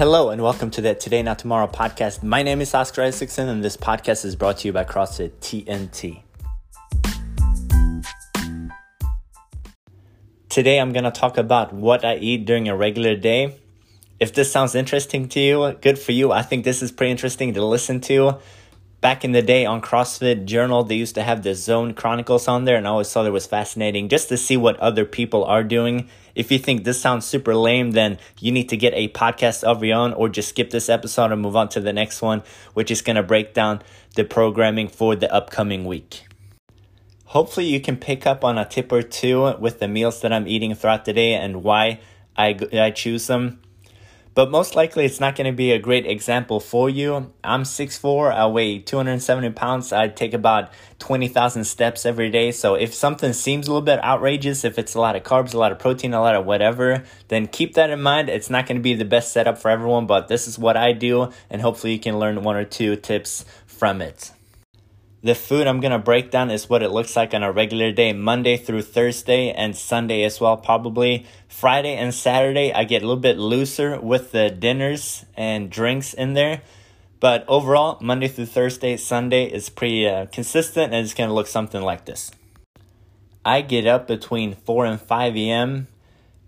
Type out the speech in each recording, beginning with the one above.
Hello and welcome to the Today Not Tomorrow podcast. My name is Oscar Isaacson and this podcast is brought to you by CrossFit TNT. Today I'm going to talk about what I eat during a regular day. If this sounds interesting to you, good for you. I think this is pretty interesting to listen to back in the day on CrossFit Journal, they used to have the Zone Chronicles on there, and I always thought it was fascinating just to see what other people are doing. If you think this sounds super lame, then you need to get a podcast of your own, or just skip this episode and move on to the next one, which is going to break down the programming for the upcoming week. Hopefully, you can pick up on a tip or two with the meals that I'm eating throughout the day and why I, I choose them but most likely it's not going to be a great example for you. I'm 6'4, I weigh 270 pounds. I take about 20,000 steps every day. So if something seems a little bit outrageous, if it's a lot of carbs, a lot of protein, a lot of whatever, then keep that in mind. It's not going to be the best setup for everyone, but this is what I do, and hopefully you can learn one or two tips from it. The food I'm going to break down is what it looks like on a regular day, Monday through Thursday and Sunday as well, probably. Friday and Saturday, I get a little bit looser with the dinners and drinks in there. But overall, Monday through Thursday, Sunday is pretty uh, consistent and it's going to look something like this. I get up between 4 and 5 a.m.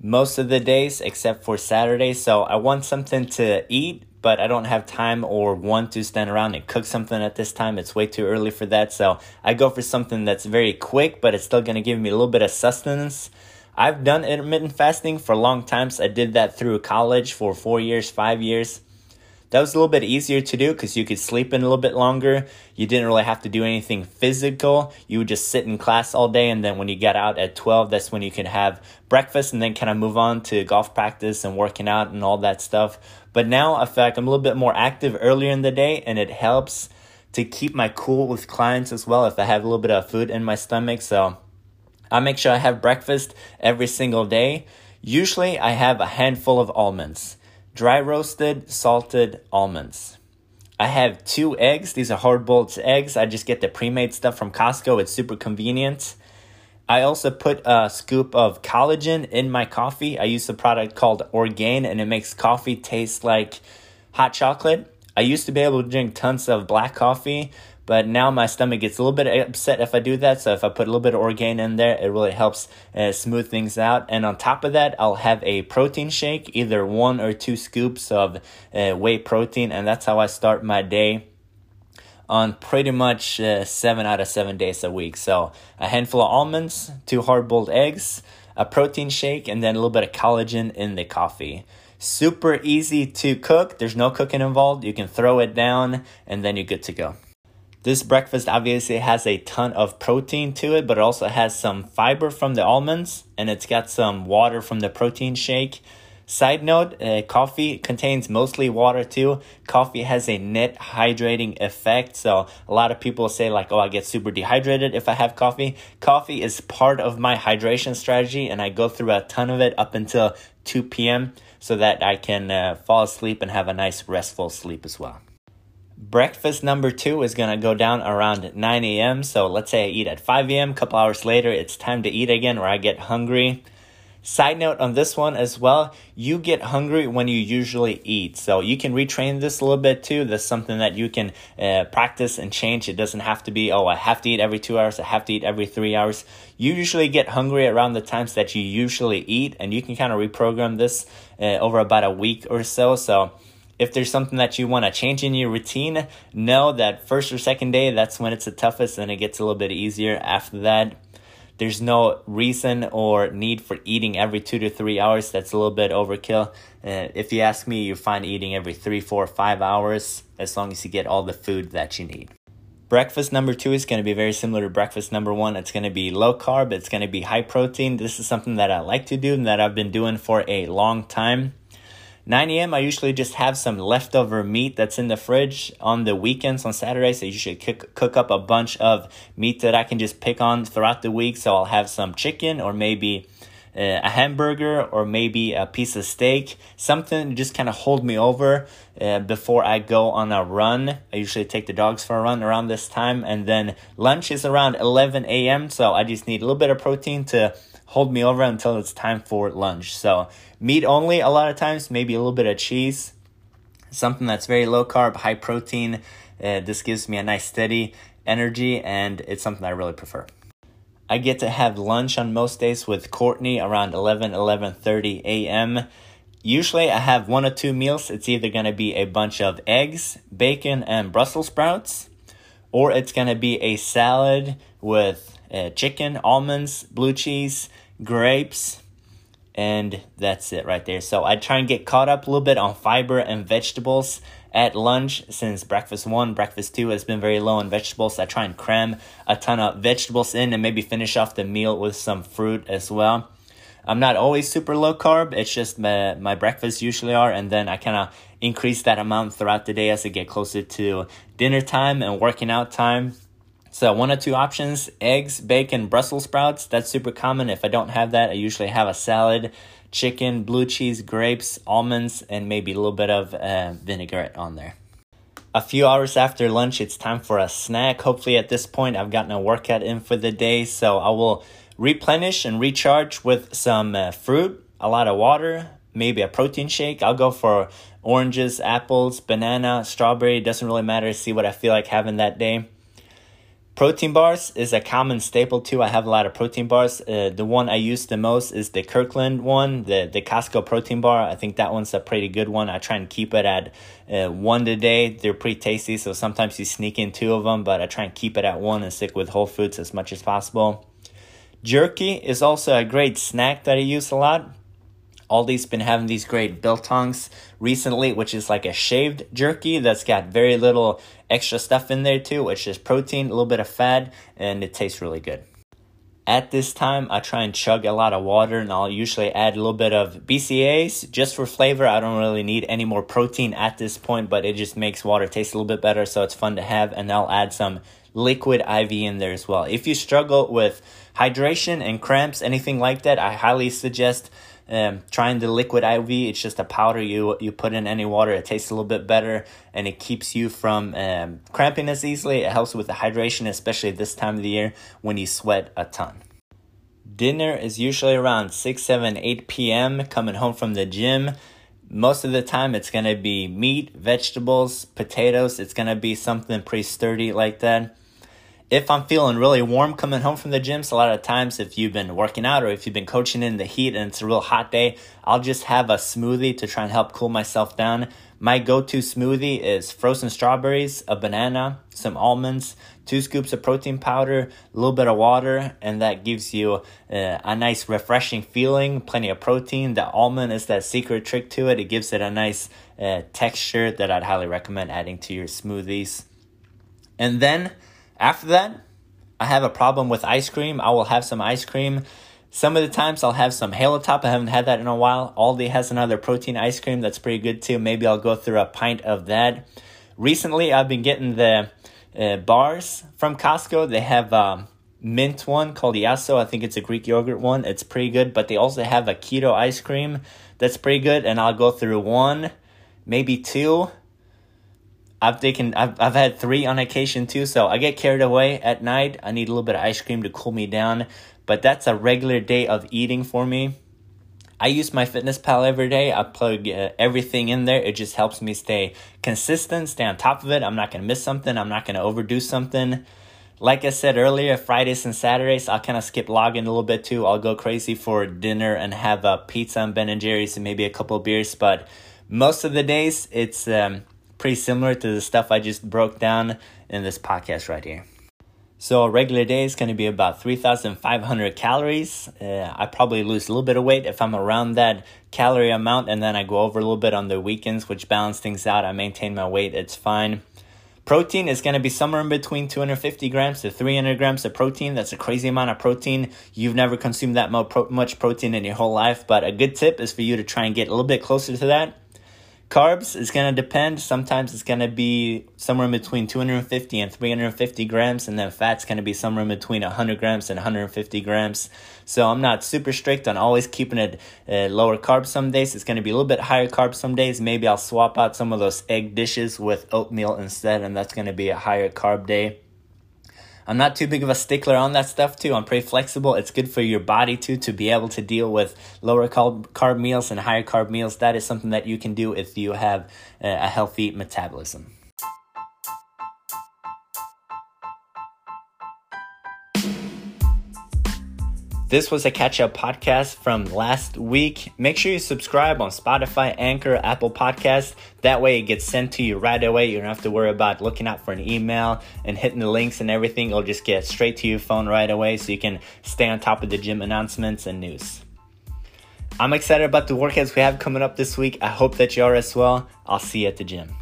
most of the days except for Saturday. So I want something to eat but I don't have time or want to stand around and cook something at this time. It's way too early for that. So I go for something that's very quick, but it's still going to give me a little bit of sustenance. I've done intermittent fasting for long times. I did that through college for four years, five years. That was a little bit easier to do because you could sleep in a little bit longer. You didn't really have to do anything physical. You would just sit in class all day, and then when you got out at 12, that's when you could have breakfast and then kind of move on to golf practice and working out and all that stuff. But now I feel like I'm a little bit more active earlier in the day, and it helps to keep my cool with clients as well if I have a little bit of food in my stomach. So I make sure I have breakfast every single day. Usually I have a handful of almonds dry roasted salted almonds. I have two eggs. These are hard boiled eggs. I just get the pre made stuff from Costco. It's super convenient. I also put a scoop of collagen in my coffee. I use a product called Orgain and it makes coffee taste like hot chocolate. I used to be able to drink tons of black coffee, but now my stomach gets a little bit upset if I do that. So if I put a little bit of Orgain in there, it really helps uh, smooth things out. And on top of that, I'll have a protein shake, either one or two scoops of uh, whey protein, and that's how I start my day on pretty much uh, seven out of seven days a week. So a handful of almonds, two hard boiled eggs, a protein shake, and then a little bit of collagen in the coffee. Super easy to cook. There's no cooking involved. You can throw it down and then you're good to go. This breakfast obviously has a ton of protein to it, but it also has some fiber from the almonds and it's got some water from the protein shake. Side note, uh, coffee contains mostly water too. Coffee has a net hydrating effect. So a lot of people say like, oh, I get super dehydrated if I have coffee. Coffee is part of my hydration strategy and I go through a ton of it up until 2 p.m. so that I can uh, fall asleep and have a nice restful sleep as well. Breakfast number two is gonna go down around 9 a.m. So let's say I eat at 5 a.m. A couple hours later, it's time to eat again, or I get hungry. Side note on this one as well, you get hungry when you usually eat. So you can retrain this a little bit too. That's something that you can uh, practice and change. It doesn't have to be, oh, I have to eat every two hours, I have to eat every three hours. You usually get hungry around the times that you usually eat, and you can kind of reprogram this uh, over about a week or so. So if there's something that you want to change in your routine, know that first or second day, that's when it's the toughest and it gets a little bit easier after that. There's no reason or need for eating every two to three hours. That's a little bit overkill. Uh, if you ask me, you find eating every three, four, five hours as long as you get all the food that you need. Breakfast number two is going to be very similar to breakfast number one. It's going to be low carb, it's going to be high protein. This is something that I like to do and that I've been doing for a long time. 9 a.m. I usually just have some leftover meat that's in the fridge on the weekends on Saturdays. You should cook, cook up a bunch of meat that I can just pick on throughout the week. So I'll have some chicken or maybe uh, a hamburger or maybe a piece of steak, something to just kind of hold me over uh, before I go on a run. I usually take the dogs for a run around this time, and then lunch is around 11 a.m. So I just need a little bit of protein to hold me over until it's time for lunch. So, meat only a lot of times, maybe a little bit of cheese. something that's very low carb, high protein. Uh, this gives me a nice steady energy, and it's something I really prefer. I get to have lunch on most days with Courtney around 11, 11.30 a.m. Usually I have one or two meals. It's either going to be a bunch of eggs, bacon, and Brussels sprouts, or it's going to be a salad with uh, chicken, almonds, blue cheese, grapes, and that's it right there. So I try and get caught up a little bit on fiber and vegetables at lunch since breakfast one, breakfast two has been very low on vegetables. I try and cram a ton of vegetables in and maybe finish off the meal with some fruit as well. I'm not always super low carb. It's just my, my breakfasts usually are. And then I kind of increase that amount throughout the day as I get closer to dinner time and working out time. So one or two options, eggs, bacon, Brussels sprouts. That's super common. If I don't have that, I usually have a salad, chicken, blue cheese, grapes, almonds, and maybe a little bit of uh, vinaigrette on there. A few hours after lunch, it's time for a snack. Hopefully at this point, I've gotten a workout in for the day. So I will replenish and recharge with some uh, fruit, a lot of water, maybe a protein shake. I'll go for oranges, apples, banana, strawberry. Doesn't really matter. See what I feel like having that day. Protein bars is a common staple too. I have a lot of protein bars. Uh, the one I use the most is the Kirkland one, the, the Costco protein bar. I think that one's a pretty good one. I try and keep it at uh, one a day. They're pretty tasty, so sometimes you sneak in two of them, but I try and keep it at one and stick with whole foods as much as possible. Jerky is also a great snack that I use a lot. Aldi's been having these great biltongs recently, which is like a shaved jerky that's got very little extra stuff in there too. which is protein, a little bit of fat, and it tastes really good. At this time, I try and chug a lot of water, and I'll usually add a little bit of BCAAs just for flavor. I don't really need any more protein at this point, but it just makes water taste a little bit better, so it's fun to have. And I'll add some liquid IV in there as well. If you struggle with hydration and cramps, anything like that, I highly suggest um, trying the liquid IV. It's just a powder you you put in any water. It tastes a little bit better and it keeps you from um, cramping as easily. It helps with the hydration, especially this time of the year when you sweat a ton. Dinner is usually around 6, 7, 8 p.m. coming home from the gym. Most of the time, it's going to be meat, vegetables, potatoes. It's going to be something pretty sturdy like that if I'm feeling really warm coming home from the gym, so a lot of times if you've been working out or if you've been coaching in the heat and it's a real hot day, I'll just have a smoothie to try and help cool myself down. My go-to smoothie is frozen strawberries, a banana, some almonds, two scoops of protein powder, a little bit of water, and that gives you uh, a nice refreshing feeling, plenty of protein. The almond is that secret trick to it. It gives it a nice uh, texture that I'd highly recommend adding to your smoothies. And then after that, I have a problem with ice cream. I will have some ice cream. Some of the times I'll have some Halo Top. I haven't had that in a while. Aldi has another protein ice cream that's pretty good too. Maybe I'll go through a pint of that. Recently, I've been getting the uh, bars from Costco. They have um, mint one called Yasso. I think it's a Greek yogurt one. It's pretty good. But they also have a keto ice cream that's pretty good. And I'll go through one, maybe two I've taken I've I've had three on occasion too, so I get carried away at night. I need a little bit of ice cream to cool me down, but that's a regular day of eating for me. I use my fitness pal every day. I plug uh, everything in there. It just helps me stay consistent, stay on top of it. I'm not going to miss something. I'm not going to overdo something. Like I said earlier, Fridays and Saturdays, I'll kind of skip logging a little bit too. I'll go crazy for dinner and have a pizza and Ben and Jerry's and maybe a couple beers. But most of the days, it's um, pretty similar to the stuff I just broke down in this podcast right here. So a regular day is going to be about 3,500 calories. Uh, I probably lose a little bit of weight if I'm around that calorie amount, and then I go over a little bit on the weekends, which balance things out. I maintain my weight, it's fine. Protein is going to be somewhere in between 250 grams to 300 grams of protein. That's a crazy amount of protein. You've never consumed that much protein in your whole life, but a good tip is for you to try and get a little bit closer to that. Carbs is going to depend. Sometimes it's going to be somewhere between 250 and 350 grams, and then fat's going to be somewhere between 100 grams and 150 grams. So I'm not super strict on always keeping it uh, lower carb some days. It's going to be a little bit higher carb some days. Maybe I'll swap out some of those egg dishes with oatmeal instead, and that's going to be a higher carb day. I'm not too big of a stickler on that stuff too. I'm pretty flexible. It's good for your body too to be able to deal with lower carb, carb meals and higher carb meals. That is something that you can do if you have a healthy metabolism. This was a catch up podcast from last week. Make sure you subscribe on Spotify, Anchor, Apple Podcasts. That way it gets sent to you right away. You don't have to worry about looking out for an email and hitting the links and everything. It'll just get straight to your phone right away so you can stay on top of the gym announcements and news. I'm excited about the workouts we have coming up this week. I hope that you are as well. I'll see you at the gym.